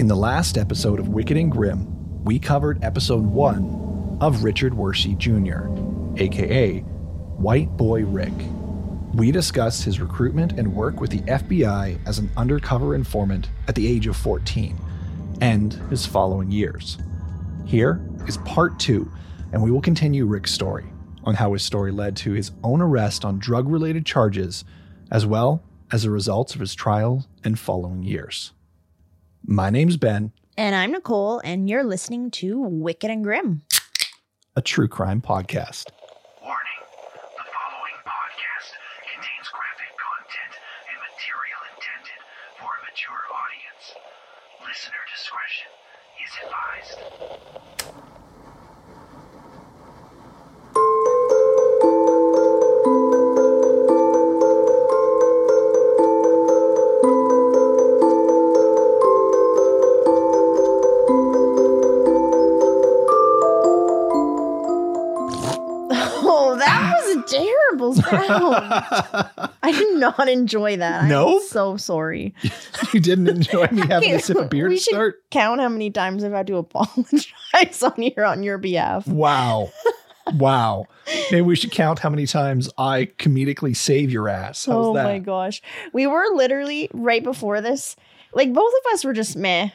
In the last episode of Wicked and Grim, we covered episode one of Richard Wershe Jr., aka White Boy Rick. We discussed his recruitment and work with the FBI as an undercover informant at the age of 14 and his following years. Here is part two, and we will continue Rick's story on how his story led to his own arrest on drug related charges, as well as the results of his trial and following years. My name's Ben, And I'm Nicole, and you're listening to Wicked and Grim. a true crime podcast. Warning. The following podcast contains graphic content and material intended for a mature audience. Listener discretion is advised. Sound. I did not enjoy that. No? I'm so sorry. you didn't enjoy me having a sip of beer we to should start? count how many times I've had to apologize on here on your behalf. Wow. wow. Maybe we should count how many times I comedically save your ass. How's oh that? my gosh. We were literally right before this, like both of us were just meh.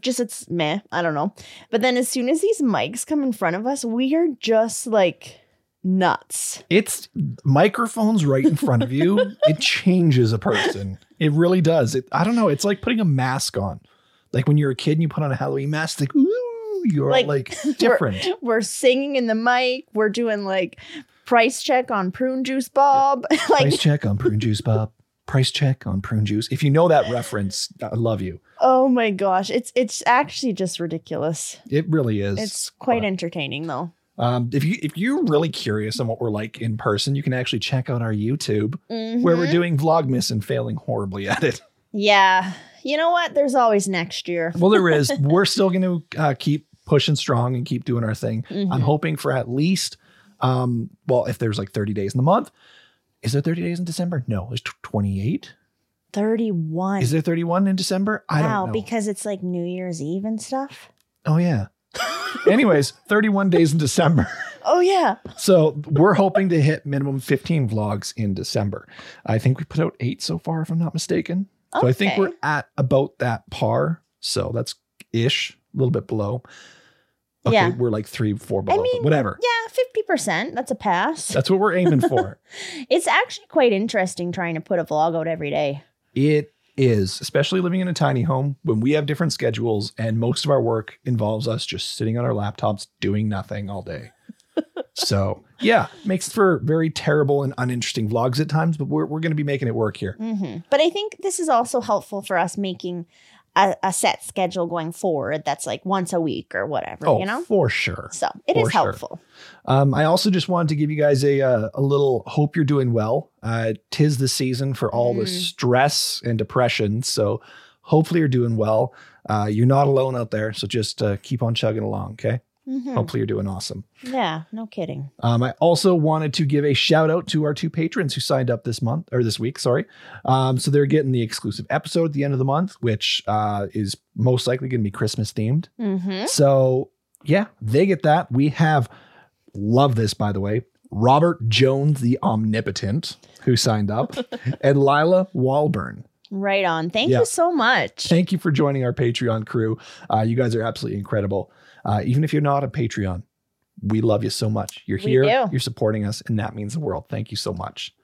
Just it's meh. I don't know. But then as soon as these mics come in front of us, we are just like nuts. It's microphones right in front of you. it changes a person. It really does. It, I don't know. It's like putting a mask on. Like when you're a kid and you put on a Halloween mask, like, ooh, you're Like, like different. We're singing in the mic. We're doing like price check on prune juice bob. like Price check on prune juice, Bob. Price check on prune juice. If you know that reference, I love you. oh my gosh. It's it's actually just ridiculous. It really is. It's quite But- entertaining though. Um, if you if you're really curious on what we're like in person, you can actually check out our YouTube where we're Mhm. doing Vlogmas and failing horribly at it. Yeah. You know what? There's always next year. Well, there is. we're still going to uh, keep pushing strong and keep doing our thing. I'm Mhm. hoping for at least, um, well, if there's like 30 days in the month, is there 30 days in December? No, it's 28. 31. Is there 31 in December? I wow, don't know. because it's like New Year's Eve and stuff. oh yeah. Anyways, 31 days in December. Oh yeah. So we're hoping to hit minimum 15 vlogs in December. I think we put out eight so far, if I'm not mistaken. So I think we're at about that par. So that's ish, a little bit below. Okay, Yeah. we're like three, four below, mean, whatever. Yeah, 50%. That's a pass. That's what we're aiming for. it's actually quite interesting trying to put a vlog out every day. it is, especially living in a tiny home when we have different schedules and most of our work involves us just sitting on our laptops doing nothing all day. so, yeah, makes for very terrible and uninteresting vlogs at times, but we're, we're going to be making it work here. hmm But I think this is also helpful for us making a, a set schedule going forward that's like once a week or whatever, Oh, you know? for sure. So it is for sure. helpful. Um, I also just wanted to give you guys a uh, a little hope you're doing well. Uh, tis the season for all the Mm. stress and depression, so hopefully you're doing well. Uh, you're not alone out there, so just uh, keep on chugging along. Okay, Mhm. hopefully you're doing awesome. Yeah, no kidding. Um, I also wanted to give a shout out to our two patrons who signed up this month or this week. Sorry, um, so they're getting the exclusive episode at the end of the month, which uh, is most likely going to be Christmas themed. hmm So yeah, they get that. We have love this by the way. Robert Jones the Omnipotent who signed up, and Lila Walburn. Right on. Thank Yeah. you so much. Thank you for joining our Patreon crew. Uh, you guys are absolutely incredible. Uh, even if you're not a Patreon, we love you so much. You're here, you're supporting us, and that means the world. Thank you so much.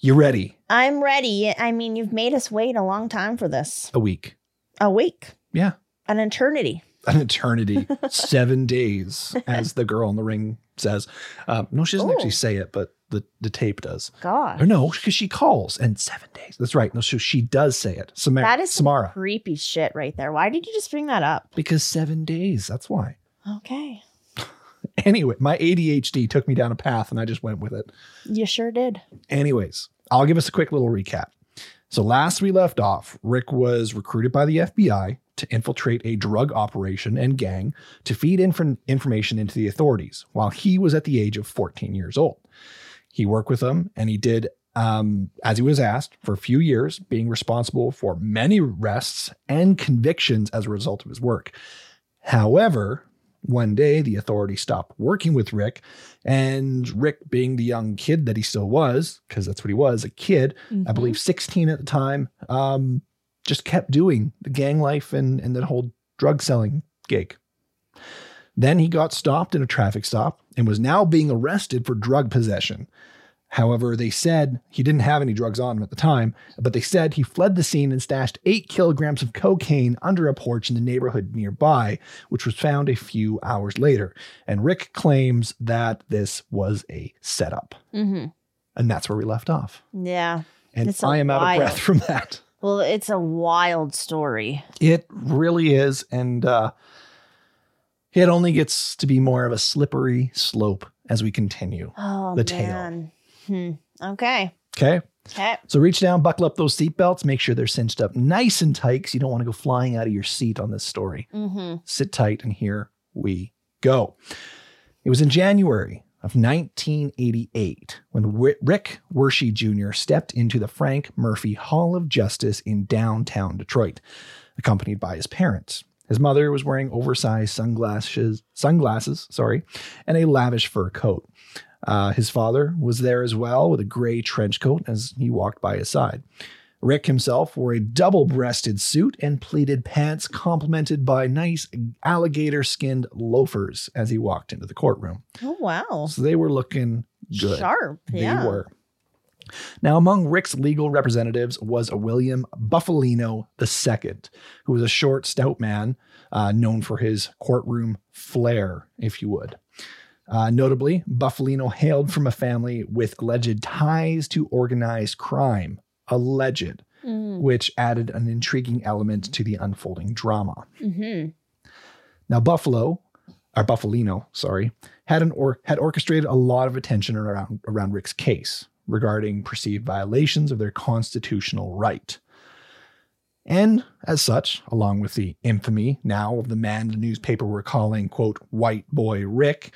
You ready? I'm ready. I mean, you've made us wait a long time for this. A week. A week, Yeah. an eternity. an eternity, seven days, as the girl in the ring says. Um, no, she doesn't Oh. actually say it, but the, the tape does. God. Or no, because she calls and seven days. That's right. No, so she does say it. Samara, That is Samara. creepy shit right there. Why did you just bring that up? Because seven days. That's why. Okay. Anyway, my ADHD took me down a path and I just went with it. You sure did. Anyways, I'll give us a quick little recap. So, last we left off, Rick was recruited by the FBI to infiltrate a drug operation and gang to feed inf- information into the authorities while he was at the age of 14 years old. He worked with them and he did um, as he was asked for a few years, being responsible for many arrests and convictions as a result of his work. However, one day the authorities stopped working with Rick, and Rick, being the young kid that he still was, because that's what he was, a kid, I Mhm. believe 16 at the time, um, just kept doing the gang life and, and that whole drug selling gig. Then he got stopped in a traffic stop and was now being arrested for drug possession. However, they said he didn't have any drugs on him at the time, but they said he fled the scene and stashed eight kilograms of cocaine under a porch in the neighborhood nearby, which was found a few hours later. And Rick claims that this was a setup. Mhm. And that's where we left off. Yeah. And I am out of breath from that. Well, it's a wild story. It really is. And uh, it only gets to be more of a slippery slope as we continue. Oh The man. Hmm. Okay. Okay. Okay. So reach down, buckle up those seatbelts, make sure they're cinched up nice and tight because you don't want to go flying out of your seat on this story. Mm-hmm. Sit tight, and here we go. It was in January of 1988 when Rick Wershe Jr. stepped into the Frank Murphy Hall of Justice in downtown Detroit, accompanied by his parents. His mother was wearing oversized sunglasses, sunglasses, sorry, and a lavish fur coat. Uh, his father was there as well with a gray trench coat as he walked by his side. Rick himself wore a double breasted suit and pleated pants, complemented by nice alligator skinned loafers as he walked into the courtroom. Oh wow. So they were looking good. Sharp. They yeah. were. Now, among Rick's legal representatives was a William Bufalino II, who was a short, stout man uh, known for his courtroom flair, if you would. Uh, notably, Bufalino hailed from a family with alleged ties to organized crime, alleged, Mm. which added an intriguing element to the unfolding drama. Mm-hmm. Now, Buffalo, or Bufalino, sorry, had an or had orchestrated a lot of attention around around Rick's case regarding perceived violations of their constitutional right. And as such, along with the infamy now of the man the newspaper were calling, quote, white boy Rick,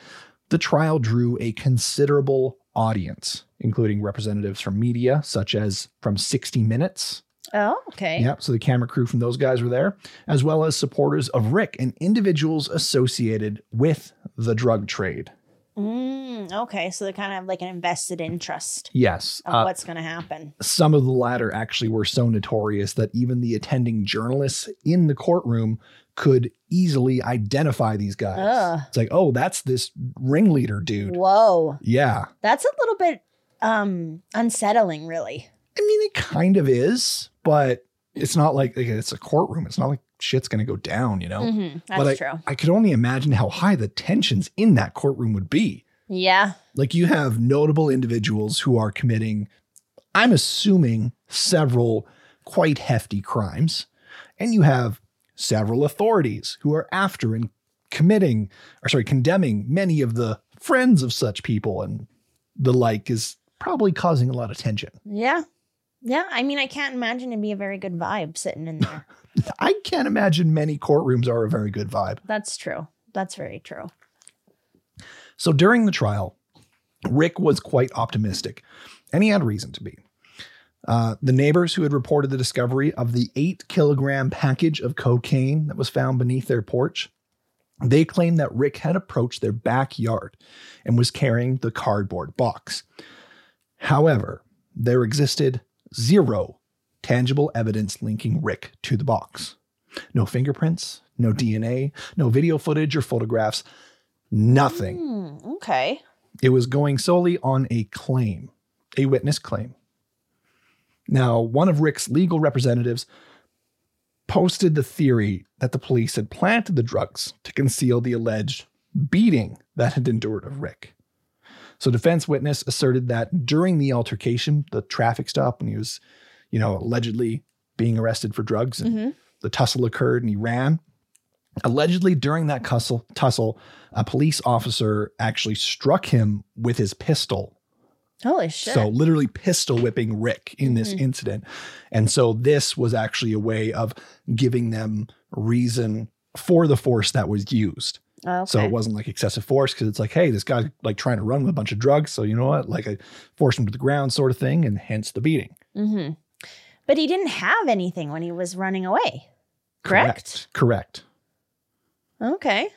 the trial drew a considerable audience, including representatives from media such as from 60 Minutes, Oh, okay. Yep. So the camera crew from those guys were there, as well as supporters of Rick and individuals associated with the drug trade. Mm, okay. So they kind of have like an invested interest Yes. of uh, what's going to happen. some of the latter actually were so notorious that even the attending journalists in the courtroom could easily identify these guys. Ugh. It's like, oh, that's this ringleader dude. Whoa. Yeah. That's a little bit um unsettling, really. I mean, it kind of is, but it's not like, like, it's a courtroom. It's not like shit's going to go down, you know? Mm-hmm. That's but I, true. I could only imagine how high the tensions in that courtroom would be. Yeah. Like you have notable individuals who are committing, I'm assuming, several quite hefty crimes, and you have several authorities who are after and committing, or sorry, condemning many of the friends of such people and the like is probably causing a lot of tension. Yeah. Yeah. I mean, I can't imagine it'd be a very good vibe sitting in there. I can't imagine many courtrooms are a very good vibe. That's true. That's very true. So during the trial, Rick was quite optimistic, and he had reason to be. Uh, the neighbors who had reported the discovery of the eight kilogram package of cocaine that was found beneath their porch, they claimed that Rick had approached their backyard and was carrying the cardboard box. However, there existed zero tangible evidence linking Rick to the box. No fingerprints, no DNA, no video footage or photographs, nothing. Hmm, okay. It was going solely on a claim, a witness claim. Now, one of Rick's legal representatives posted the theory that the police had planted the drugs to conceal the alleged beating that had endured of Rick. So defense witness asserted that during the altercation, the traffic stop when he was, you know, allegedly being arrested for drugs and Mhm. the tussle occurred and he ran. Allegedly during that tussle, tussle, a police officer actually struck him with his pistol Holy shit. so literally pistol whipping Rick in this Mhm. incident. And so this was actually a way of giving them reason for the force that was used. Okay. So it wasn't like excessive force because it's like, hey, this guy's like trying to run with a bunch of drugs. So you know what? Like I forced him to the ground sort of thing, and hence the beating. hmm But he didn't have anything when he was running away. Correct? Correct. Okay.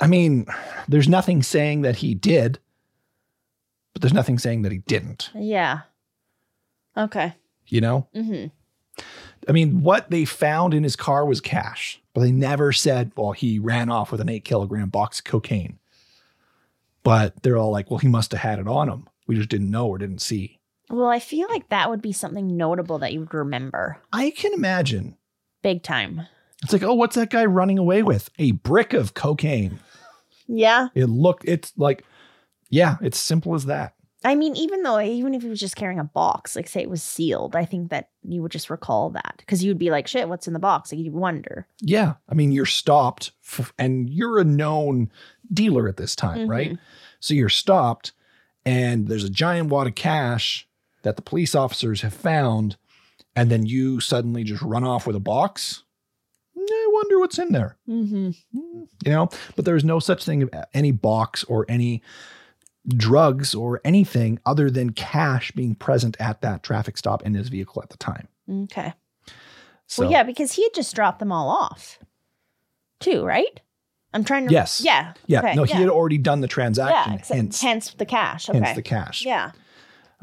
I mean, there's nothing saying that he did, but there's nothing saying that he didn't, Yeah. Okay. you know? hmm I mean, what they found in his car was cash, but they never said, well, he ran off with an eight kilogram box of cocaine. But they're all like, well, he must have had it on him. We just didn't know or didn't see. Well, I feel like that would be something notable that you would remember I can imagine. big time. It's like, oh, what's that guy running away with? A brick of cocaine. Yeah. It looked, it's like, yeah, it's simple as that. I mean, even though, even if he was just carrying a box, like say it was sealed, I think that you would just recall that because you'd be like, shit, what's in the box? Like you'd wonder. Yeah. I mean, you're stopped f- and you're a known dealer at this time, Mhm. right? So you're stopped and there's a giant wad of cash that the police officers have found. And then you suddenly just run off with a box. I wonder what's in there, Mm-hmm. you know? But there's no such thing of any box or any drugs or anything other than cash being present at that traffic stop in his vehicle at the time. Okay. So, well, yeah, because he had just dropped them all off, too, right? I'm trying to. Yes. Yeah. yeah, okay, no, he yeah. had already done the Yeah. transaction, Except, hence, hence the cash. Okay. hence the cash. yeah.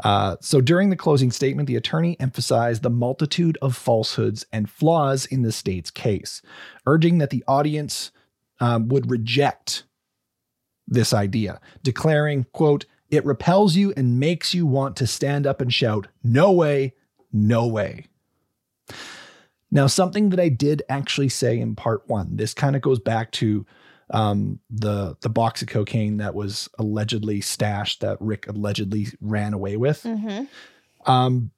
Uh, so during the closing statement, the attorney emphasized the multitude of falsehoods and flaws in the state's case, urging that the audience um, would reject this idea, declaring, quote, it repels you and makes you want to stand up and shout, no way, no way. Now, something that I did actually say in part one, this kind of goes back to um, the the box of cocaine that was allegedly stashed that Rick allegedly ran away with. Mm-hmm. Um,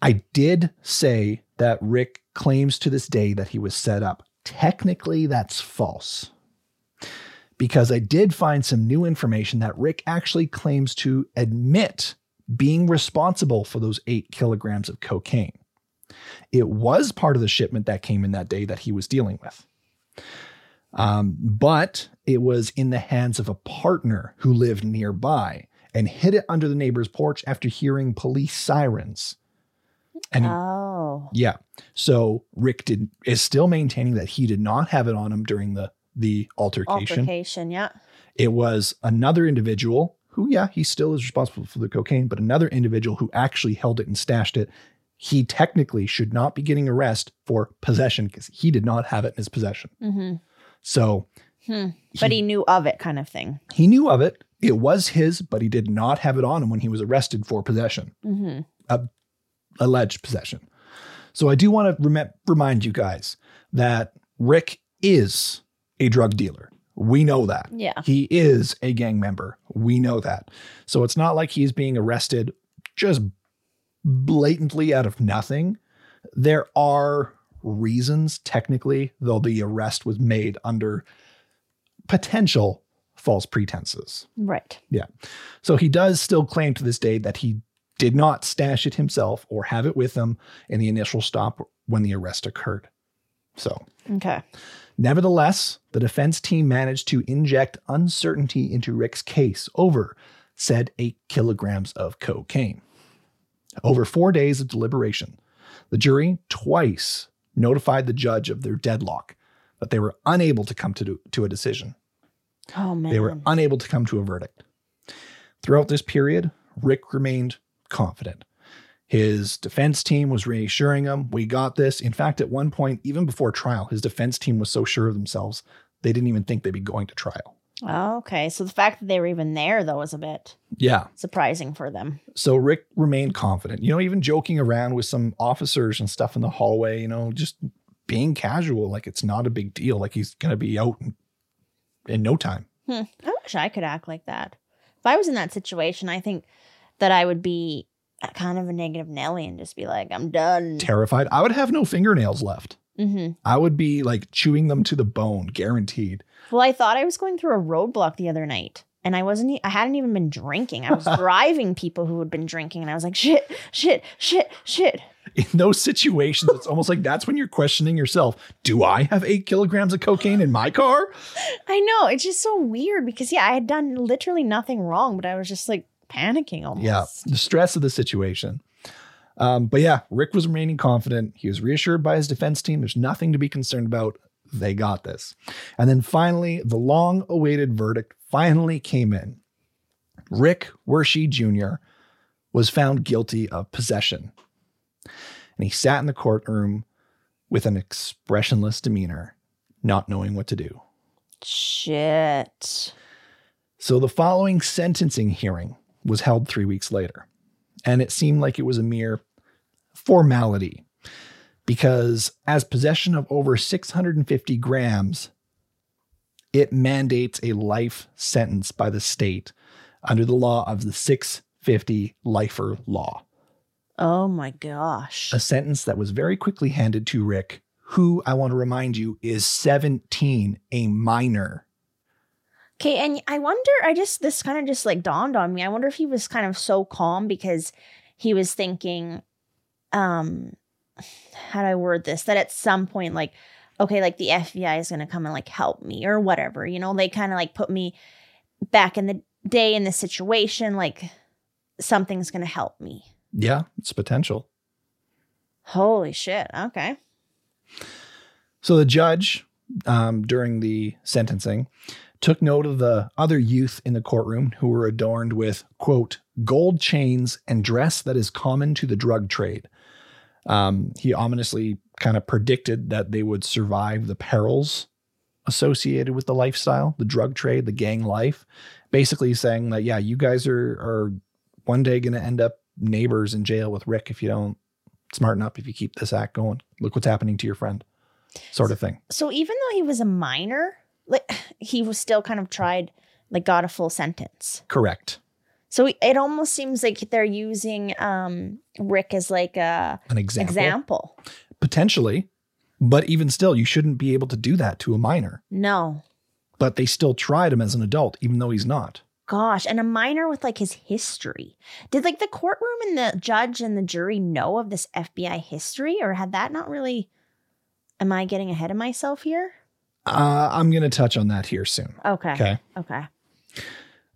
I did say that Rick claims to this day that he was set up. Technically, that's false. Because I did find some new information that Rick actually claims to admit being responsible for those eight kilograms of cocaine. It was part of the shipment that came in that day that he was dealing with. Um, but it was in the hands of a partner who lived nearby and hid it under the neighbor's porch after hearing police sirens. And Oh. yeah, so Rick did is still maintaining that he did not have it on him during the the altercation. Altercation. Yeah. It was another individual who, yeah, he still is responsible for the cocaine, but another individual who actually held it and stashed it. He technically should not be getting arrested for possession because he did not have it in his possession. Mm-hmm. So Hmm. But he knew of it, kind of thing. he knew of it. It was his, but he did not have it on him when he was arrested for possession, Mm-hmm. alleged possession. So I do want to rem- remind you guys that Rick is a drug dealer. We know that. Yeah. He is a gang member. We know that. So it's not like he's being arrested just blatantly out of nothing. There are reasons, technically, though the arrest was made under potential false pretenses. Right. Yeah. So he does still claim to this day that he did not stash it himself or have it with him in the initial stop when the arrest occurred. So, Okay. Nevertheless, the defense team managed to inject uncertainty into Rick's case over said eight kilograms of cocaine. Over four days of deliberation, the jury twice notified the judge of their deadlock, but they were unable to come to, to a decision. Oh man. They were unable to come to a verdict. Throughout this period, Rick remained confident. His defense team was reassuring him, We got this. In fact, at one point, even before trial, his defense team was so sure of themselves, they didn't even think they'd be going to trial. Oh, okay. So the fact that they were even there though was a bit Yeah. surprising for them. So Rick remained confident, you know, even joking around with some officers and stuff in the hallway, you know, just being casual, like it's not a big deal. Like he's gonna be out in, in no time. Hmm. I wish I could act like that. If I was in that situation, I think that I would be kind of a negative Nelly and just be like, I'm done. Terrified. I would have no fingernails left. hmm I would be like chewing them to the bone, guaranteed. Well, I thought I was going through a roadblock the other night. And I wasn't, I hadn't even been drinking. I was driving people who had been drinking. And I was like, shit, shit, shit, shit. In those situations, it's almost like that's when you're questioning yourself. Do I have eight kilograms of cocaine in my car? I know. It's just so weird because, yeah, I had done literally nothing wrong, but I was just like panicking almost. Yeah, the stress of the situation. Um, but yeah, Rick was remaining confident. He was reassured by his defense team. There's nothing to be concerned about. They got this. And then finally, the long awaited verdict finally came in. Rick Wershe Jr. was found guilty of possession. And he sat in the courtroom with an expressionless demeanor, not knowing what to do. Shit. So the following sentencing hearing was held three weeks later. And it seemed like it was a mere formality because, as possession of over 650 grams, it mandates a life sentence by the state under the law of the 650 lifer law. Oh my gosh. A sentence that was very quickly handed to Rick, who I want to remind you is 17, a minor. Okay, and I wonder, I just, this kind of just like dawned on me. I wonder if he was kind of so calm because he was thinking, um, how do I word this? That at some point, like, okay, like the FBI is going to come and like help me or whatever, you know, they kind of like put me back in the day in the situation, like something's going to help me. Yeah, it's potential. Holy shit. Okay. So the judge, um, during the sentencing, took note of the other youth in the courtroom who were adorned with, quote, gold chains and dress that is common to the drug trade. Um, he ominously kind of predicted that they would survive the perils associated with the lifestyle, the drug trade, the gang life. Basically saying that, yeah, you guys are, are one day going to end up neighbors in jail with Rick if you don't smarten up, if you keep this act going. Look what's happening to your friend, sort of thing. So even though he was a minor, like he was still kind of tried, like got a full sentence. Correct. So it almost seems like they're using um, Rick as like a An example. example. Potentially. But even still, you shouldn't be able to do that to a minor. No, But they still tried him as an adult, even though he's not. gosh, and a minor with like his history. Did like the courtroom and the judge and the jury know of this FBI history, or had that not really? Am I getting ahead of myself here? Uh, I'm going to touch on that here soon. Okay. Okay. Okay.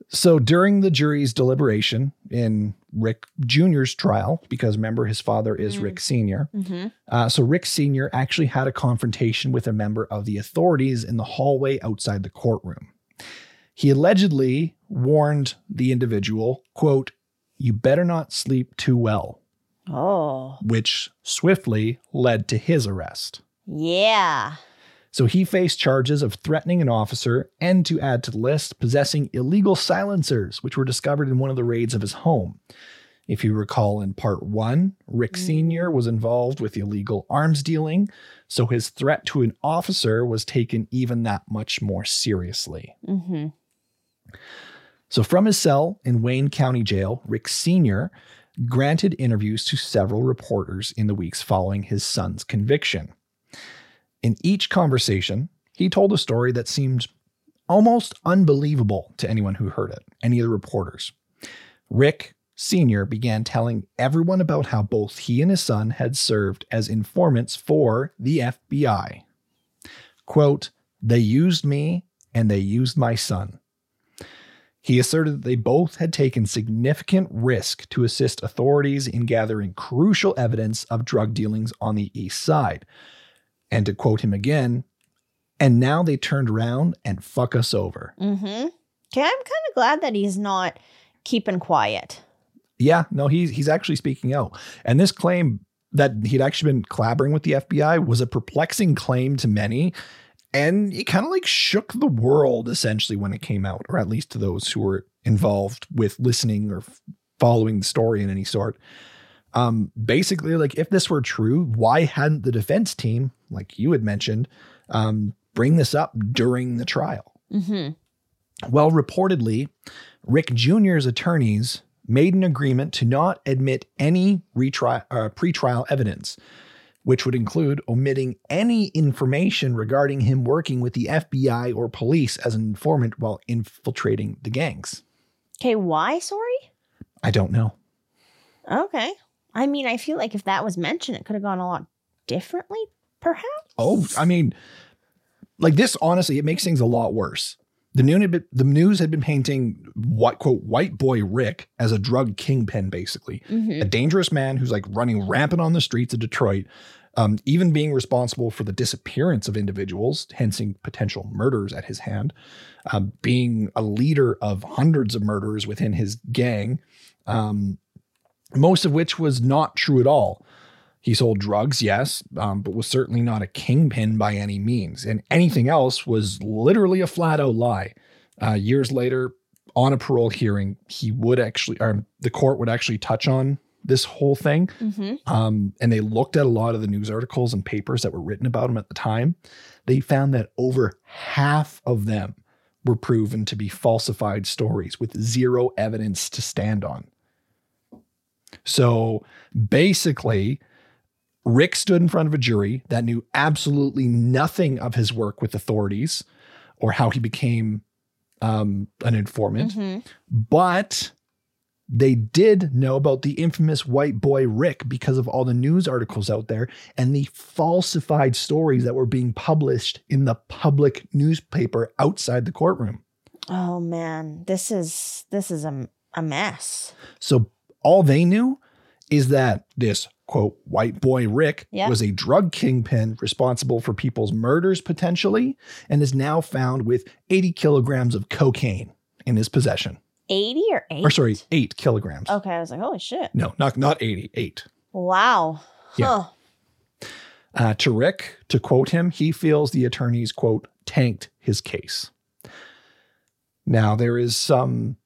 So during the jury's deliberation in Rick Jr.'s trial, because remember his father is Mm. Rick Sr., Mm-hmm. uh, so Rick Sr. actually had a confrontation with a member of the authorities in the hallway outside the courtroom. He allegedly warned the individual, quote, you better not sleep too well, Oh, which swiftly led to his arrest. yeah. So he faced charges of threatening an officer and, to add to the list, possessing illegal silencers, which were discovered in one of the raids of his home. If you recall in part one, Rick Sr. was involved with illegal arms dealing, so his threat to an officer was taken even that much more seriously. Mm-hmm. So, from his cell in Wayne County Jail, Rick Sr. granted interviews to several reporters in the weeks following his son's conviction. In each conversation, he told a story that seemed almost unbelievable to anyone who heard it, any of the reporters. Rick Sr. began telling everyone about how both he and his son had served as informants for the FBI. Quote, they used me and they used my son. He asserted that they both had taken significant risk to assist authorities in gathering crucial evidence of drug dealings on the East Side. And to quote him again, and now they turned around and fuck us over. Mm-hmm. Okay, I'm kind of glad that he's not keeping quiet. Yeah, no, he's he's actually speaking out. And this claim that he'd actually been collaborating with the FBI was a perplexing claim to many. And it kind of like shook the world essentially when it came out, or at least to those who were involved with listening or f- following the story in any sort. Um, basically, like if this were true, why hadn't the defense team like you had mentioned, um, bring this up during the trial. Mm-hmm. Well, reportedly, Rick Jr.'s attorneys made an agreement to not admit any retri- uh, pretrial evidence, which would include omitting any information regarding him working with the FBI or police as an informant while infiltrating the gangs. Okay, why? Sorry. I don't know. Okay. I mean, I feel like if that was mentioned, it could have gone a lot differently, perhaps. Oh, I mean, like this, honestly, it makes things a lot worse. The news had been, the news had been painting what quote white boy Rick as a drug kingpin, basically Mhm. a dangerous man who's like running rampant on the streets of Detroit, um, even being responsible for the disappearance of individuals, hensing potential murders at his hand, um, being a leader of hundreds of murders within his gang, um, most of which was not true at all. He sold drugs, yes, um, but was certainly not a kingpin by any means. And anything else was literally a flat out lie. Uh, years later, on a parole hearing, he would actually, or the court would actually touch on this whole thing. Mm-hmm. Um, and they looked at a lot of the news articles and papers that were written about him at the time. They found that over half of them were proven to be falsified stories with zero evidence to stand on. So basically, Rick stood in front of a jury that knew absolutely nothing of his work with authorities or how he became um, an informant Mm-hmm. but they did know about the infamous white boy Rick because of all the news articles out there and the falsified stories that were being published in the public newspaper outside the courtroom. Oh man, this is this is a, a mess. So all they knew is that this quote white boy Rick Yeah. was a drug kingpin responsible for people's murders potentially and is now found with 80 kilograms of cocaine in his possession. Eighty or eight? Or sorry, 8 kilograms. Okay, I was like, holy shit! No, not not 80, 8. Wow. Yeah. Uh, to Rick, to quote him, he feels the attorneys, quote, tanked his case. Now, there is some,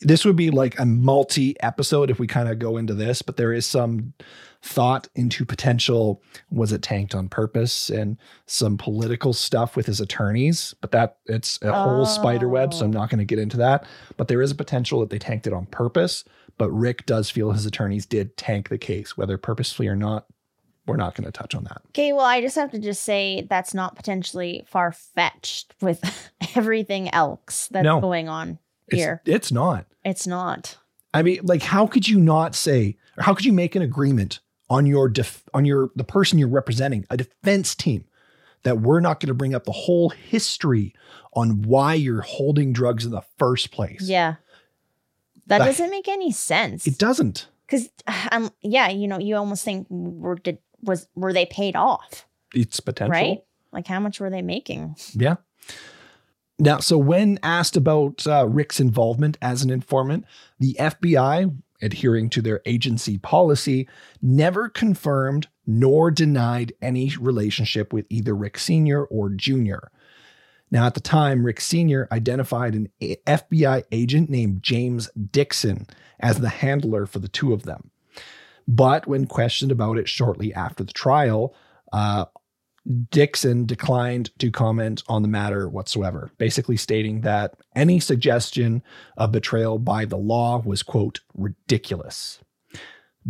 this would be like a multi episode if we kind of go into this, but there is some thought into potential was it tanked on purpose and some political stuff with his attorneys, but that it's a whole spider web. So I'm Oh. not going to get into that. But there is a potential that they tanked it on purpose. But Rick does feel his attorneys did tank the case, whether purposefully or not. We're not going to touch on that. Okay, well, I just have to just say that's not potentially far fetched with everything else that's No. going on It's, here. it's not. It's not. I mean, like, how could you not say, or how could you make an agreement on your def- on your the person you're representing, a defense team, that we're not going to bring up the whole history on why you're holding drugs in the first place? Yeah. That That- doesn't make any sense. it doesn't. Because, um, yeah, you know, you almost think were did was were they paid off, It's potential, right? Like how much were they making? Yeah. Now, so when asked about uh, Rick's involvement as an informant, the FBI, adhering to their agency policy, never confirmed nor denied any relationship with either Rick Sr. or Jr. Now, at the time, Rick Sr. identified an FBI agent named James Dixon as the handler for the two of them. But when questioned about it shortly after the trial, uh, Dixon declined to comment on the matter whatsoever, basically stating that any suggestion of betrayal by the law was, quote, ridiculous.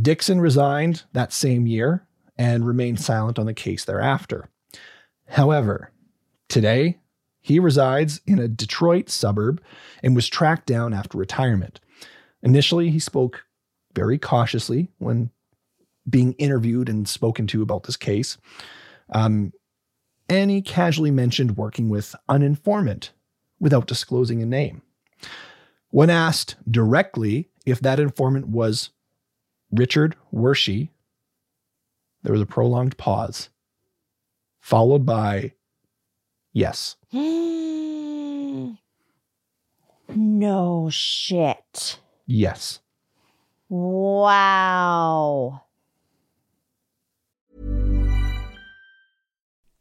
Dixon resigned that same year and remained silent on the case thereafter. However, today he resides in a Detroit suburb and was tracked down after retirement. Initially, he spoke very cautiously when being interviewed and spoken to about this case. Um, and he casually mentioned working with an informant without disclosing a name. When asked directly if that informant was Richard Wershe, there was a prolonged pause, followed by yes. no shit. Yes. Wow.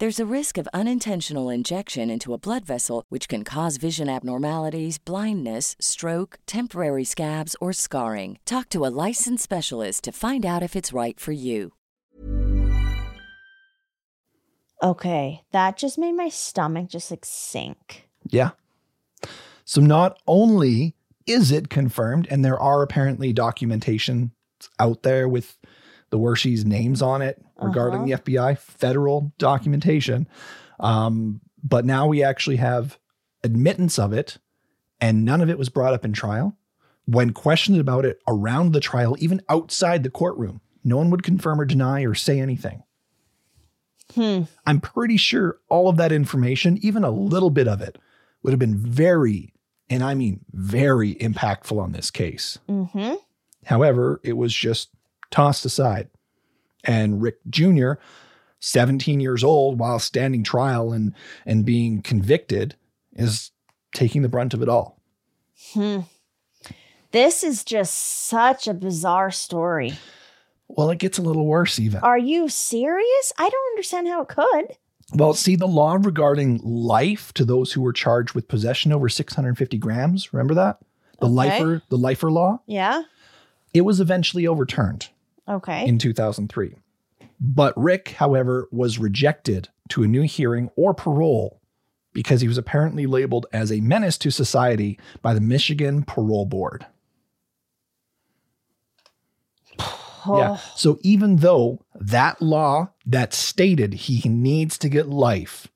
There's a risk of unintentional injection into a blood vessel, which can cause vision abnormalities, blindness, stroke, temporary scabs, or scarring. Talk to a licensed specialist to find out if it's right for you. Okay, that just made my stomach just like sink. Yeah. So not only is it confirmed, and there are apparently documentation out there with the Wershes' names on it regarding the FBI, federal documentation. Um, but now we actually have admittance of it, and none of it was brought up in trial. When questioned about it around the trial, even outside the courtroom, no one would confirm or deny or say anything. Hmm. I'm pretty sure all of that information, even a little bit of it, would have been very, and I mean very impactful on this case. Mm-hmm. However, it was just tossed aside. And Rick Jr., 17 years old while standing trial and, and being convicted, is taking the brunt of it all. Hmm. This is just such a bizarre story. Well, it gets a little worse, even. Are you serious? I don't understand how it could. Well, see, the law regarding life to those who were charged with possession over 650 grams, remember that? The Okay. lifer, the lifer law, Yeah. it was eventually overturned. Okay. in 2003. But Rick, however, was rejected to a new hearing or parole because he was apparently labeled as a menace to society by the Michigan Parole Board. Yeah. Oh, So even though that law that stated he needs to get life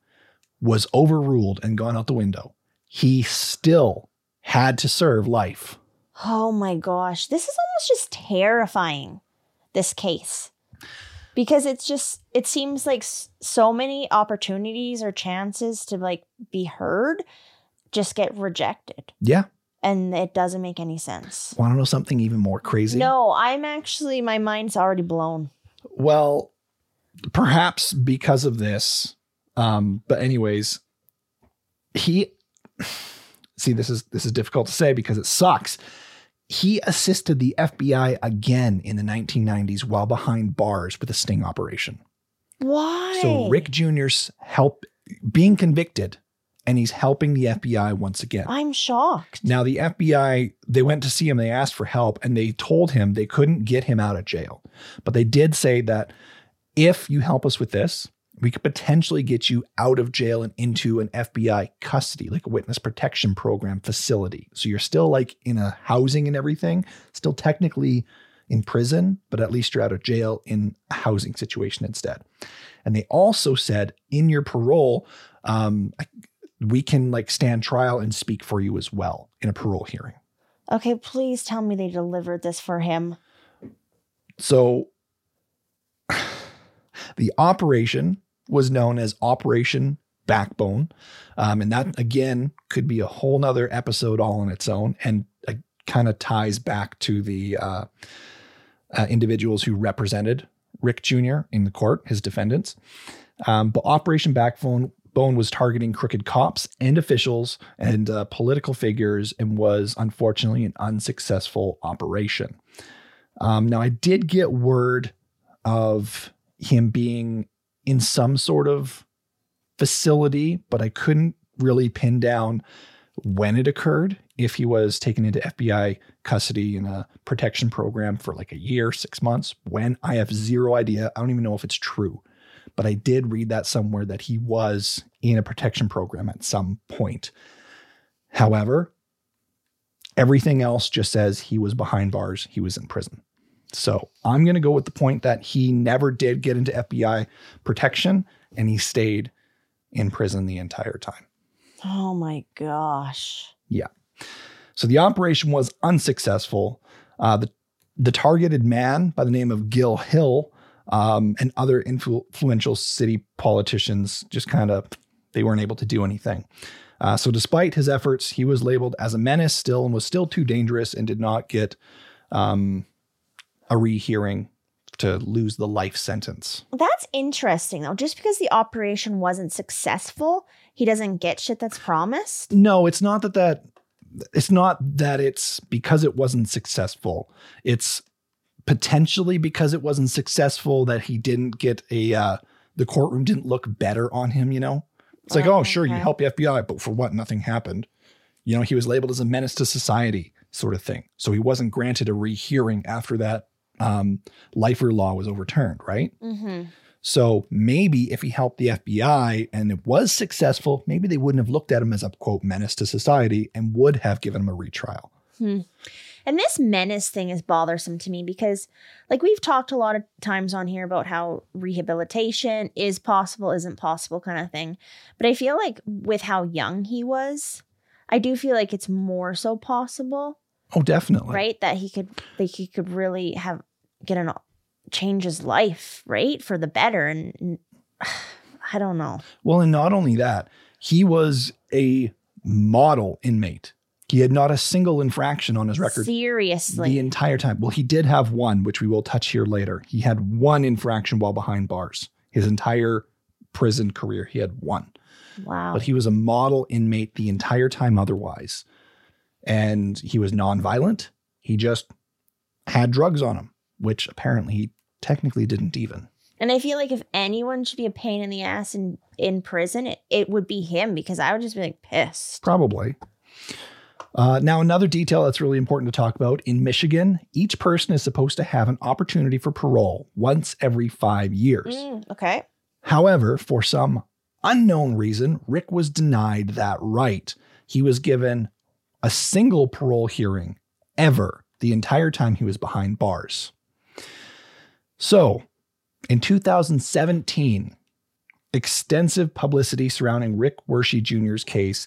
was overruled and gone out the window, he still had to serve life. oh my gosh. This is almost just terrifying, this case. Because it's just, it seems like so many opportunities or chances to like be heard just get rejected. Yeah. And it doesn't make any sense. Want to know something even more crazy? No, I'm actually, my mind's already blown. Well, perhaps because of this. Um, but anyways, he see this is this is difficult to say because it sucks. He assisted the FBI again in the 1990s while behind bars with a sting operation. Why? So Rick Jr.'s help being convicted and he's helping the FBI once again. I'm shocked. Now, the FBI, they went to see him, they asked for help, and they told him they couldn't get him out of jail. But they did say that if you help us with this, we could potentially get you out of jail and into an FBI custody, like a witness protection program facility. So you're still like in a housing and everything, still technically in prison, but at least you're out of jail in a housing situation instead. And they also said in your parole, um, we can like stand trial and speak for you as well in a parole hearing. Okay, please tell me they delivered this for him. So the operation was known as Operation Backbone. Um, and that again could be a whole nother episode all on its own and uh, kind of ties back to the uh, uh, individuals who represented Rick Jr. in the court, his defendants. Um, but Operation Backbone Bone was targeting crooked cops and officials and uh, political figures and was unfortunately an unsuccessful operation. Um, now, I did get word of him being in some sort of facility, but I couldn't really pin down when it occurred. If he was taken into FBI custody in a protection program for like a year, six months, when I have zero idea. I don't even know if it's true, but I did read that somewhere that he was in a protection program at some point. However, everything else just says he was behind bars, he was in prison. So I'm going to go with the point that he never did get into FBI protection and he stayed in prison the entire time. Oh my gosh. Yeah. So the operation was unsuccessful. Uh, the the targeted man by the name of Gil Hill um, and other influ- influential city politicians just kind of they weren't able to do anything. Uh, so despite his efforts, he was labeled as a menace still and was still too dangerous and did not get um, a rehearing to lose the life sentence. That's interesting though. Just because the operation wasn't successful, he doesn't get shit that's promised. No, it's not that that it's not that it's because it wasn't successful. It's potentially because it wasn't successful that he didn't get a uh, the courtroom didn't look better on him, you know? It's like, Oh, oh, sure, you okay. help the FBI, but for what? Nothing happened. You know, he was labeled as a menace to society, sort of thing. So he wasn't granted a rehearing after that um, lifer law was overturned, right? Mm-hmm. So maybe if he helped the FBI and it was successful, maybe they wouldn't have looked at him as a quote menace to society and would have given him a retrial. And this menace thing is bothersome to me because, like, we've talked a lot of times on here about how rehabilitation is possible, isn't possible, kind of thing. But I feel like with how young he was, I do feel like it's more so possible, Oh, definitely. right? That he could, like, he could really have get an change his life, right, for the better. And, and I don't know. Well, and not only that, he was a model inmate. He had not a single infraction on his record Seriously, the entire time. Well, he did have one, which we will touch here later. He had one infraction while behind bars. His entire prison career, he had one. wow. but he was a model inmate the entire time otherwise. And he was nonviolent. He just had drugs on him, which apparently he technically didn't even. And I feel like if anyone should be a pain in the ass in, in prison, it, it would be him because I would just be like pissed. Probably. Uh, now, another detail that's really important to talk about in Michigan, each person is supposed to have an opportunity for parole once every five years. Mm, okay. However, for some unknown reason, Rick was denied that right. He was given a single parole hearing ever the entire time he was behind bars. So, in 2017, extensive publicity surrounding Rick Wershe Jr.'s case,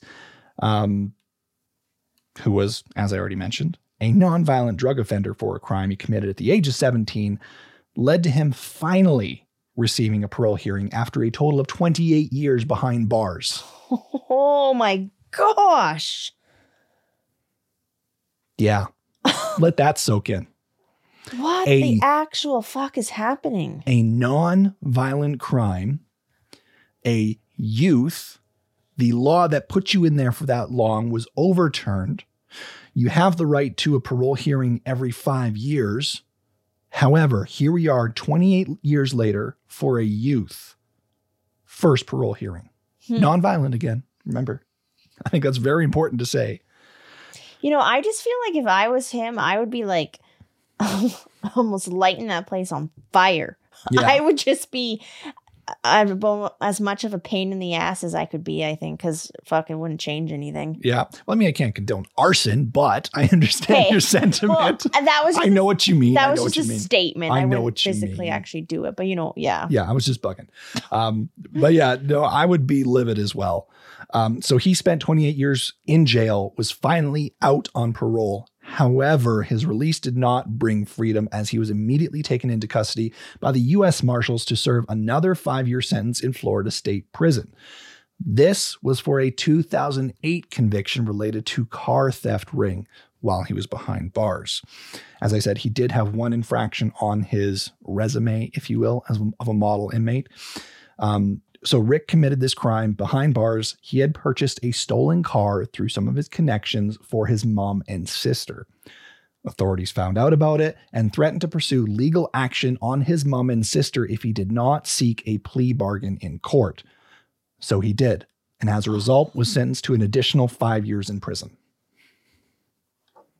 um, who was, as I already mentioned, a nonviolent drug offender for a crime he committed at the age of 17, led to him finally receiving a parole hearing after a total of 28 years behind bars. Oh my gosh. Yeah. Let that soak in. What A- the actual fuck is happening? A non violent crime, a youth, the law that put you in there for that long was overturned. You have the right to a parole hearing every five years. However, here we are 28 years later for a youth. First parole hearing. Hmm. Nonviolent again, remember. I think that's very important to say. You know, I just feel like if I was him, I would be like almost lighting that place on fire. Yeah. I would just be uh, about as much of a pain in the ass as I could be, I think, because fuck, it wouldn't change anything. Yeah. Well, I mean, I can't condone arson, but I understand Hey, your sentiment. Well, that was I know what you mean. that I was know just what a mean. statement. I I, know what you physically mean. actually do it, but you know, yeah. Yeah, I was just bugging. Um, but yeah, no, I would be livid as well. Um, so he spent 28 years in jail, was finally out on parole. However, his release did not bring freedom as he was immediately taken into custody by the U.S. Marshals to serve another five year sentence in Florida State Prison. This was for a 2008 conviction related to car theft ring while he was behind bars. As I said, he did have one infraction on his resume, if you will, as of a model inmate. Um, so Rick committed this crime behind bars. He had purchased a stolen car through some of his connections for his mom and sister. Authorities found out about it and threatened to pursue legal action on his mom and sister if he did not seek a plea bargain in court. So he did, and as a result was sentenced to an additional 5 years in prison.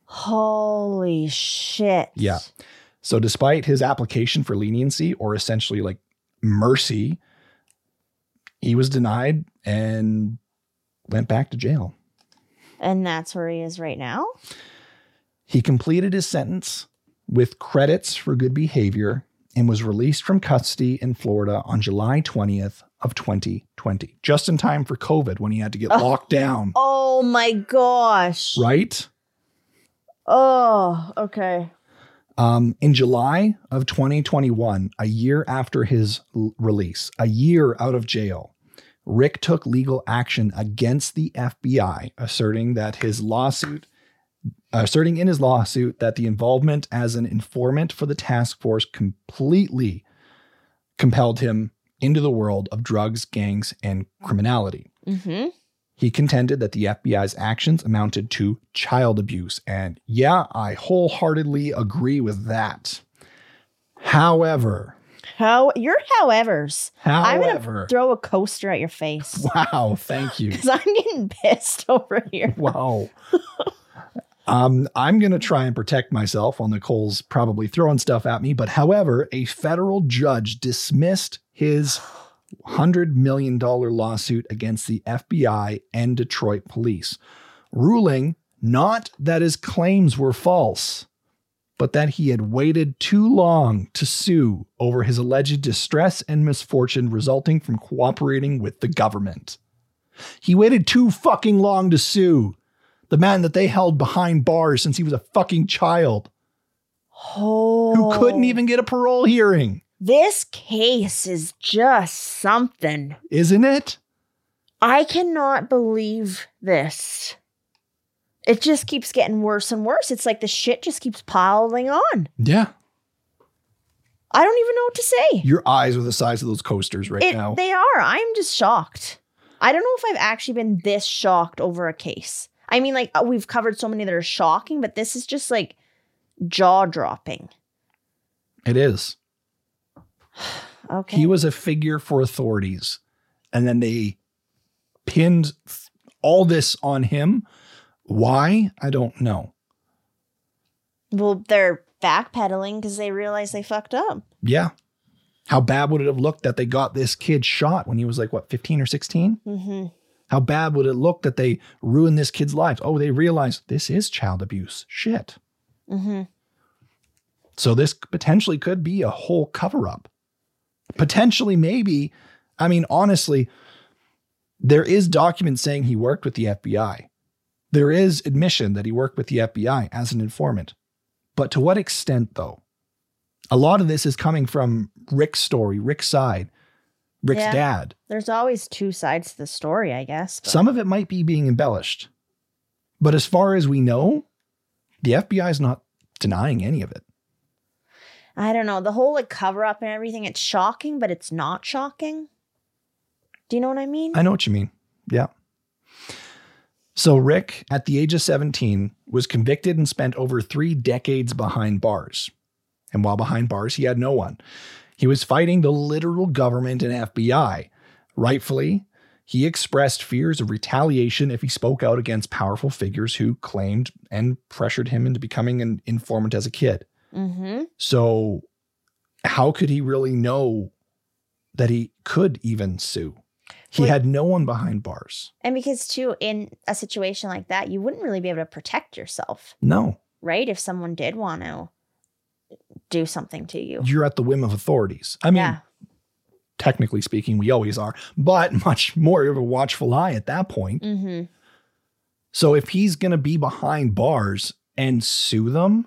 Holy shit. Yeah. So despite his application for leniency or essentially like mercy, he was denied and went back to jail. And that's where he is right now. He completed his sentence with credits for good behavior and was released from custody in Florida on July 20th of 2020, just in time for COVID when he had to get Oh. locked down, Oh my gosh. right? Oh, okay. Um, in July of 2021, a year after his l- release, a year out of jail, Rick took legal action against the FBI, asserting that his lawsuit, asserting in his lawsuit that the involvement as an informant for the task force completely compelled him into the world of drugs, gangs, and criminality. Mm-hmm. He contended that the FBI's actions amounted to child abuse. And yeah, I wholeheartedly agree with that. However, How your howevers. I'm gonna throw a coaster at your face. wow, thank you. Because I'm getting pissed over here. Wow. um, I'm going to try and protect myself while Nicole's probably throwing stuff at me. But however, a federal judge dismissed his $100 million lawsuit against the FBI and Detroit police, ruling not that his claims were false, but that he had waited too long to sue over his alleged distress and misfortune resulting from cooperating with the government. He waited too fucking long to sue the man that they held behind bars since he was a fucking child Oh, who couldn't oh. even get a parole hearing, This case is just something. isn't it? I cannot believe this. It just keeps getting worse and worse. It's like the shit just keeps piling on. Yeah. I don't even know what to say. Your eyes are the size of those coasters right It- now. They are. I'm just shocked. I don't know if I've actually been this shocked over a case. I mean, like, uh, we've covered so many that are shocking, but this is just like jaw dropping. it is. Okay. He was a figure for authorities. And then they pinned all this on him. Why? I don't know. well, they're backpedaling because they realize they fucked up. Yeah. How bad would it have looked that they got this kid shot when he was like, what, 15 or 16? Mm-hmm. How bad would it look that they ruined this kid's life? Oh, they realized this is child abuse. Shit. Mm-hmm. So this potentially could be a whole cover up. Potentially, maybe. I mean, honestly, there is documents saying he worked with the FBI. There is admission that he worked with the FBI as an informant. But to what extent, though? A lot of this is coming from Rick's story, Rick's side, Rick's Yeah. dad. There's always two sides to the story, I guess. but- Some of it might be being embellished. But as far as we know, the FBI is not denying any of it. I don't know. The whole like cover up and everything, it's shocking, but it's not shocking. Do you know what I mean? I know what you mean. Yeah. So Rick, at the age of 17, was convicted and spent over three decades behind bars. And while behind bars, he had no one. He was fighting the literal government and FBI. Rightfully, he expressed fears of retaliation if he spoke out against powerful figures who claimed and pressured him into becoming an informant as a kid. Mm-hmm. So, how could he really know that he could even sue? He Well- had no one behind bars. And because too, in a situation like that, you wouldn't really be able to protect yourself, No, right? If someone did want to do something to you. you're at the whim of authorities. I mean, yeah. technically speaking, we always are, but much more of a watchful eye at that point. Mm-hmm. So, if he's going to be behind bars and sue them,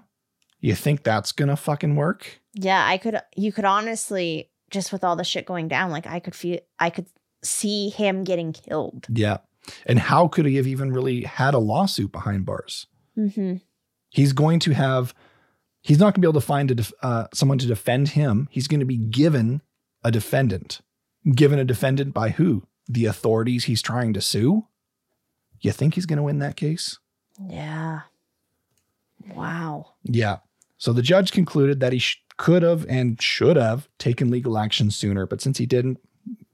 you think that's to fucking work? Yeah, I could you could honestly just with all the shit going down, like I could feel I could see him getting killed. Yeah. And how could he have even really had a lawsuit behind bars? Mm-hmm. He's going to have, he's not going to be able to find a def, uh, someone to defend him. He's going to be given a defendant. Given a defendant by who? The authorities he's trying to sue? You think he's going to win that case? Yeah. Wow. Yeah. So the judge concluded that he sh- could have and should have taken legal action sooner, but since he didn't,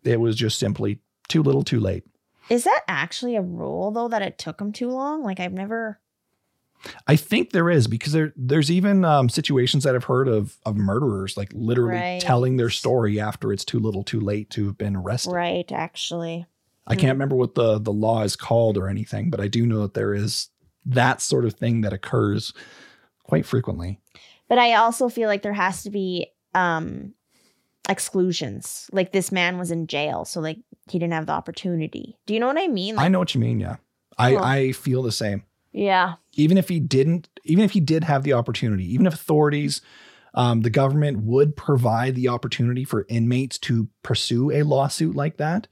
it was just simply too little too late. Is that actually a rule though that it took him too long? Like I've never I think there is because there there's even um, situations that I've heard of of murderers like literally Right. telling their story after it's too little too late to have been arrested. right actually. I can't remember what the the law is called or anything, but I do know that there is that sort of thing that occurs quite frequently. But I also feel like there has to be um exclusions. Like this man was in jail, so like he didn't have the opportunity. Do you know what I mean? Like, I know what you mean, yeah. I I feel the same. Yeah. even if he didn't, even if he did have the opportunity, even if authorities, um, the government would provide the opportunity for inmates to pursue a lawsuit like that,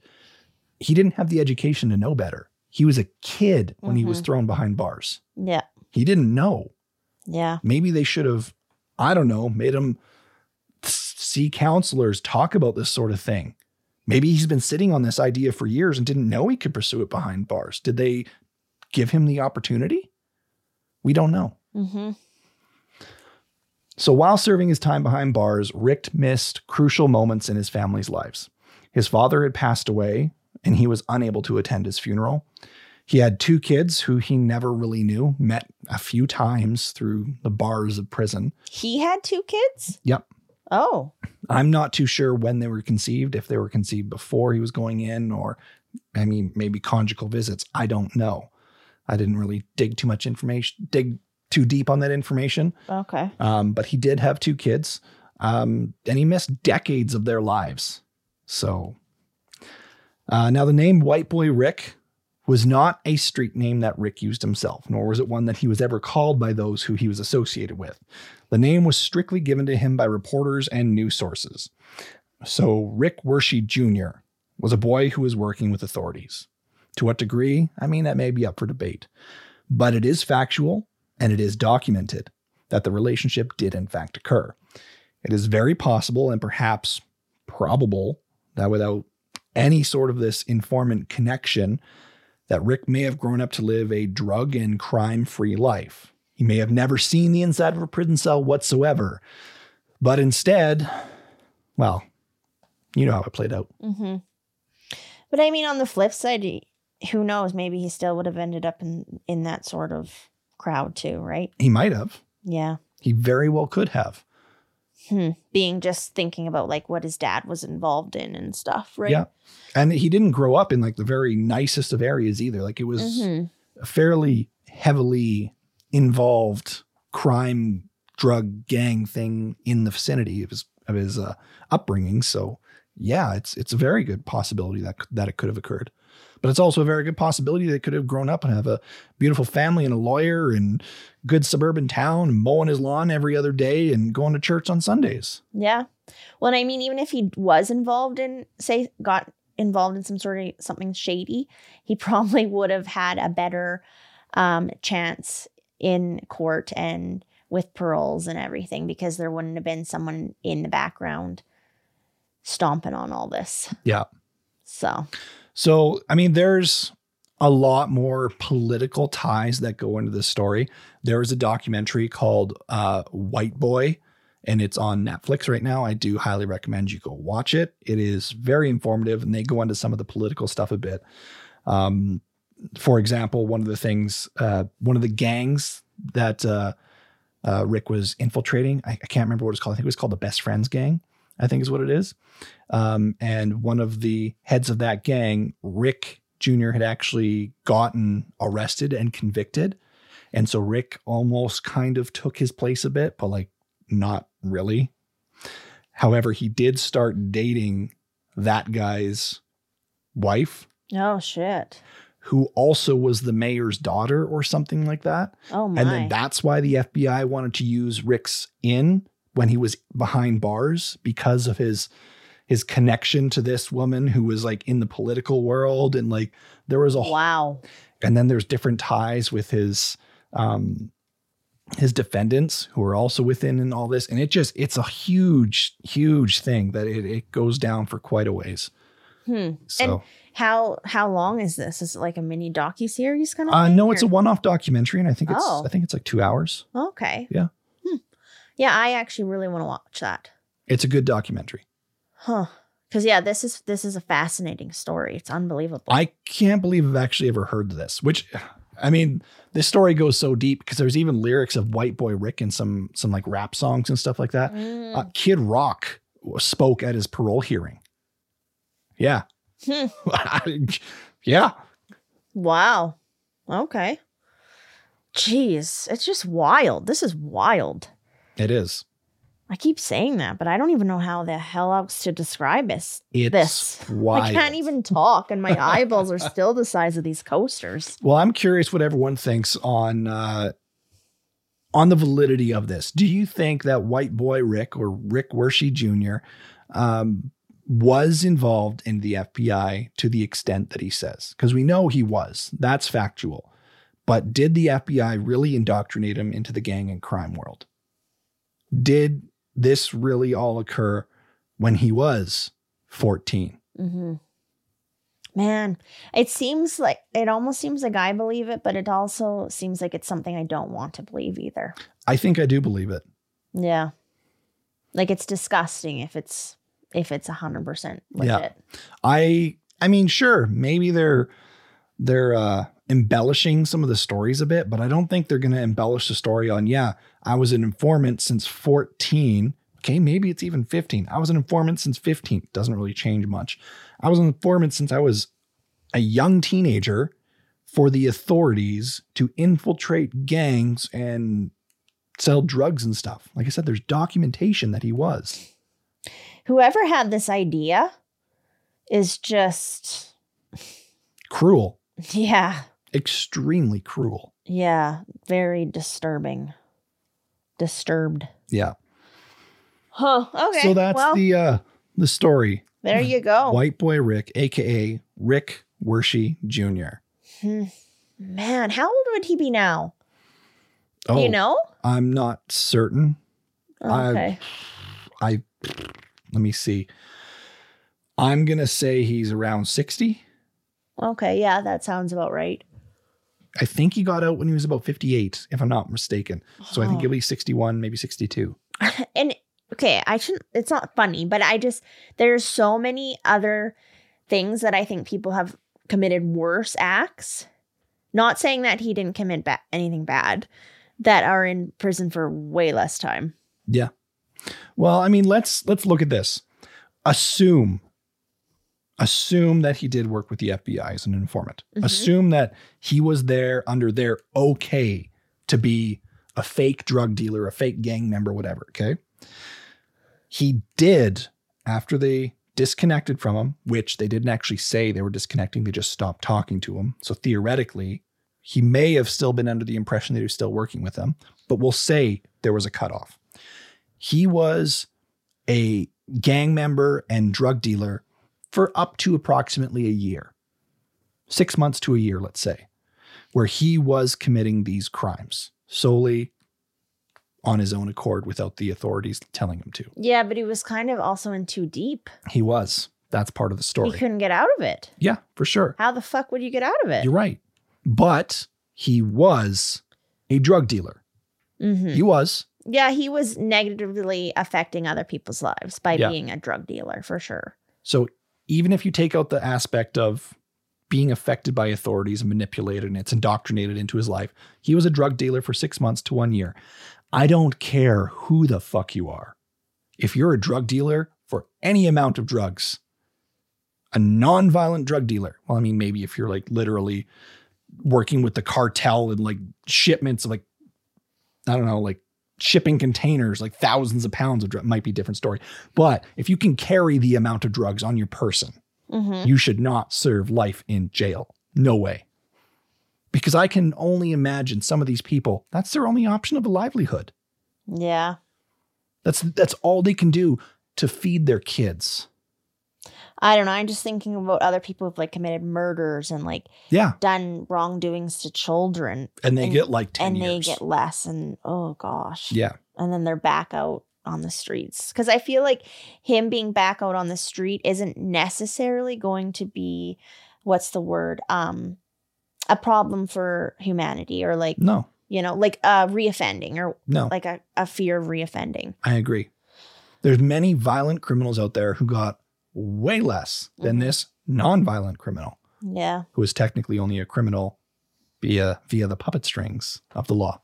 he didn't have the education to know better. He was a kid when he was Mhm. thrown behind bars. Yeah. He didn't know. Yeah. Maybe they should have, I don't know, made him see counselors talk about this sort of thing. Maybe he's been sitting on this idea for years and didn't know he could pursue it behind bars. Did they give him the opportunity? We don't know. Mm-hmm. So while serving his time behind bars, Rick missed crucial moments in his family's lives. His father had passed away and he was unable to attend his funeral. He had two kids who he never really knew, met a few times through the bars of prison. He had two kids? Yep. Oh. I'm not too sure when they were conceived, if they were conceived before he was going in, or I mean, maybe conjugal visits. I don't know. I didn't really dig too much information, dig too deep on that information. Okay. Um, but he did have two kids, um, and he missed decades of their lives. So uh, now the name White Boy Rick was not a street name that Rick used himself, nor was it one that he was ever called by those who he was associated with. The name was strictly given to him by reporters and news sources. So Rick Wershe Jr. was a boy who was working with authorities. To what degree? I mean, that may be up for debate. But it is factual and it is documented that the relationship did in fact occur. It is very possible and perhaps probable that without any sort of this informant connection, that Rick may have grown up to live a drug and crime free life. He may have never seen the inside of a prison cell whatsoever. But instead, well, you know how it played out. Mm-hmm. But I mean, on the flip side, who knows? Maybe he still would have ended up in in that sort of crowd too, right? He might have. Yeah. He very well could have. Hmm. Being just thinking about like what his dad was involved in and stuff, right? Yeah. And he didn't grow up in like the very nicest of areas either. Like it was Mhm. a fairly heavily involved crime drug gang thing in the vicinity of his of his uh, upbringing. So yeah, it's it's a very good possibility that that it could have occurred. But it's also a very good possibility they could have grown up and have a beautiful family and a lawyer and good suburban town, mowing his lawn every other day and going to church on Sundays. Yeah. Well, I mean, even if he was involved in, say, got involved in some sort of something shady, he probably would have had a better um, chance in court and with paroles and everything because there wouldn't have been someone in the background stomping on all this. Yeah. So, So, I mean, there's a lot more political ties that go into this story. There is a documentary called uh, White Boy, and it's on Netflix right now. I do highly recommend you go watch it. It is very informative, and they go into some of the political stuff a bit. Um, for example, one of the things, uh, one of the gangs that uh, uh, Rick was infiltrating, I, I can't remember what it's called. I think it was called the Best Friends Gang. I think is what it is. Um, and one of the heads of that gang, Rick Jr., had actually gotten arrested and convicted. And so Rick almost kind of took his place a bit, but like not really. However, he did start dating that guy's wife, oh shit. who also was the mayor's daughter or something like that. Oh my. And then that's why the FBI wanted to use Rick's in when he was behind bars because of his his connection to this woman who was like in the political world and like there was a wow. and then there's different ties with his um his defendants who are also within in all this and it just it's a huge huge thing that it, it goes down for quite a ways Hmm. so How how long is this? Is it like a mini docu series kind of? uh thing, no it's a one-off documentary and i think it's Oh. i think it's like two hours Okay. Yeah. Yeah, I actually really want to watch that. it's a good documentary Huh. Because yeah, this is this is a fascinating story. It's unbelievable. I can't believe I've actually ever heard this. Which, I mean, this story goes so deep because there's even lyrics of White Boy Rick and some some like rap songs and stuff like that. Mm. Uh, Kid Rock spoke at his parole hearing. Yeah, Hmm. yeah. Wow. Okay. Jeez, it's just wild. This is wild. It is. I keep saying that, but I don't even know how the hell else to describe this. It's this. wild. I can't even talk, and my eyeballs are still the size of these coasters. Well, I'm curious what everyone thinks on uh, on the validity of this. Do you think that white boy Rick or Rick Wershe Jr. Um, was involved in the FBI to the extent that he says? Because we know he was. That's factual. But did the FBI really indoctrinate him into the gang and crime world? Did this really all occur when he was 14? hmm Man, it seems like it almost seems like I believe it, but it also seems like it's something I don't want to believe either. I think I do believe it. Yeah, like it's disgusting if it's if it's a hundred percent Yeah. I I mean, sure, maybe they're they're uh embellishing some of the stories a bit, but I don't think they're gonna embellish the story on, yeah, I was an informant since 14. Okay, maybe it's even 15. I was an informant since 15. Doesn't really change much. I was an informant since I was a young teenager for the authorities to infiltrate gangs and sell drugs and stuff. Like I said, there's documentation that he was. Whoever had this idea is just Cruel, yeah, extremely cruel. yeah, very disturbing. Disturbed. Yeah. Huh. Okay. So that's well, the uh the story. there you go. White boy Rick, aka Rick Wershe Jr. Hmm. Man, how old would he be now? Oh, you know? I'm not certain. I- Okay. I let me see. I'm gonna say he's around 60. okay. Yeah, that sounds about right. I think he got out when he was about 58, if I'm not mistaken. So I think Oh. he'll be 61, maybe 62. and okay, I shouldn't it's not funny, but I just there's so many other things that I think people have committed worse acts. Not saying that he didn't commit ba- anything bad that are in prison for way less time. Yeah. Well, I mean, let's let's look at this. Assume assume that he did work with the FBI as an informant. Mhm. Assume that he was there under their okay to be a fake drug dealer, a fake gang member, whatever, okay? He did after they disconnected from him, which they didn't actually say they were disconnecting, they just stopped talking to him. So theoretically, he may have still been under the impression that he was still working with them, but we'll say there was a cutoff. He was a gang member and drug dealer for up to approximately a year, six months to a year, let's say, where he was committing these crimes solely on his own accord without the authorities telling him to. Yeah, but he was kind of also in too deep. He was. That's part of the story. He couldn't get out of it. Yeah, for sure. How the fuck would you get out of it? You're right. But he was a drug dealer. Mhm. He was. Yeah, he was negatively affecting other people's lives by Yeah. being a drug dealer for sure. So even if you take out the aspect of being affected by authorities and manipulated and it's indoctrinated into his life, he was a drug dealer for six months to one year. I don't care who the fuck you are. If you're a drug dealer for any amount of drugs, a non-violent drug dealer, well, I mean, maybe if you're like literally working with the cartel and like shipments of like, I don't know, like shipping containers, like thousands of pounds of drug, might be a different story. But if you can carry the amount of drugs on your person, Mm-hmm. you should not serve life in jail. No way. Because I can only imagine some of these people, that's their only option of a livelihood. Yeah. That's that's all they can do to feed their kids. I don't know. I'm just thinking about other people who've like committed murders and like Yeah. done wrongdoings to children And they And- get like 10 and they get less and oh gosh. yeah. And then they're back out on the streets. Cause I feel like him being back out on the street isn't necessarily going to be what's the word? Um a problem for humanity or like, No. you know, like uh reoffending or No. like a, a fear of reoffending. I agree. There's many violent criminals out there who got way less than Mhm. this non-violent criminal Yeah. who is technically only a criminal via via the puppet strings of the law.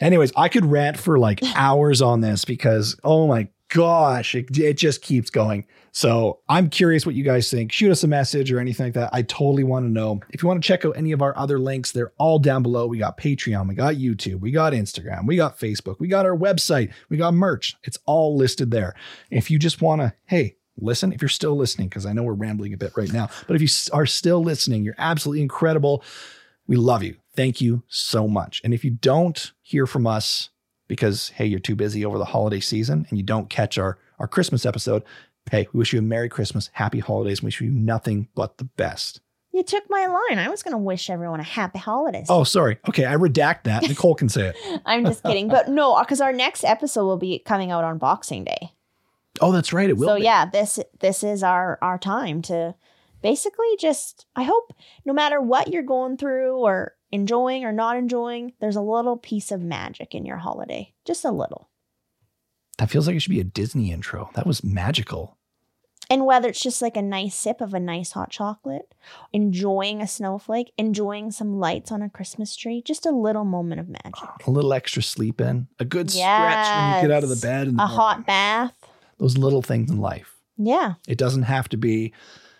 Anyways, I could rant for like hours on this because oh my gosh, it, it just keeps going. So I'm curious what you guys think. Shoot us a message or anything like that. I totally want to know. If you want to check out any of our other links, they're all down below. We got Patreon, we got YouTube, we got Instagram, we got Facebook, we got our website, we got merch. It's all listed there. If you just want to, hey, listen, if you're still listening, because I know we're rambling a bit right now, but if you are still listening, you're absolutely incredible. We love you. Thank you so much. And if you don't hear from us because, hey, you're too busy over the holiday season and you don't catch our, our Christmas episode, hey, we wish you a Merry Christmas, Happy Holidays, and we wish you nothing but the best. You took my line. I was going to wish everyone a happy holidays. Oh, sorry. Okay, I redact that. Nicole can say it. I'm just kidding. But no, because our next episode will be coming out on Boxing Day. Oh, that's right. It will. so be. yeah, this this is our our time to basically just I hope no matter what you're going through or enjoying or not enjoying, there's a little piece of magic in your holiday. Just a little. That feels like it should be a Disney intro. That was magical. And whether it's just like a nice sip of a nice hot chocolate, enjoying a snowflake, enjoying some lights on a Christmas tree, just a little moment of magic. A little extra sleep in, a good stretch when you get out of the bed, in the A morning. hot bath. Those little things in life. Yeah. It doesn't have to be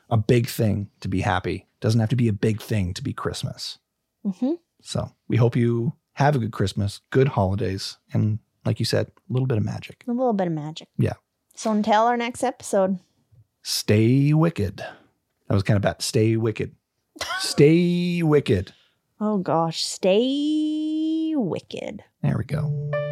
a big thing to be happy. It doesn't have to be a big thing to be Christmas. Hmm So we hope you have a good Christmas, good holidays, and like you said, a little bit of magic. A little bit of magic. Yeah. So until our next episode. Stay wicked. That was kind of bad. Stay wicked. Stay wicked. Oh gosh, stay wicked. There we go.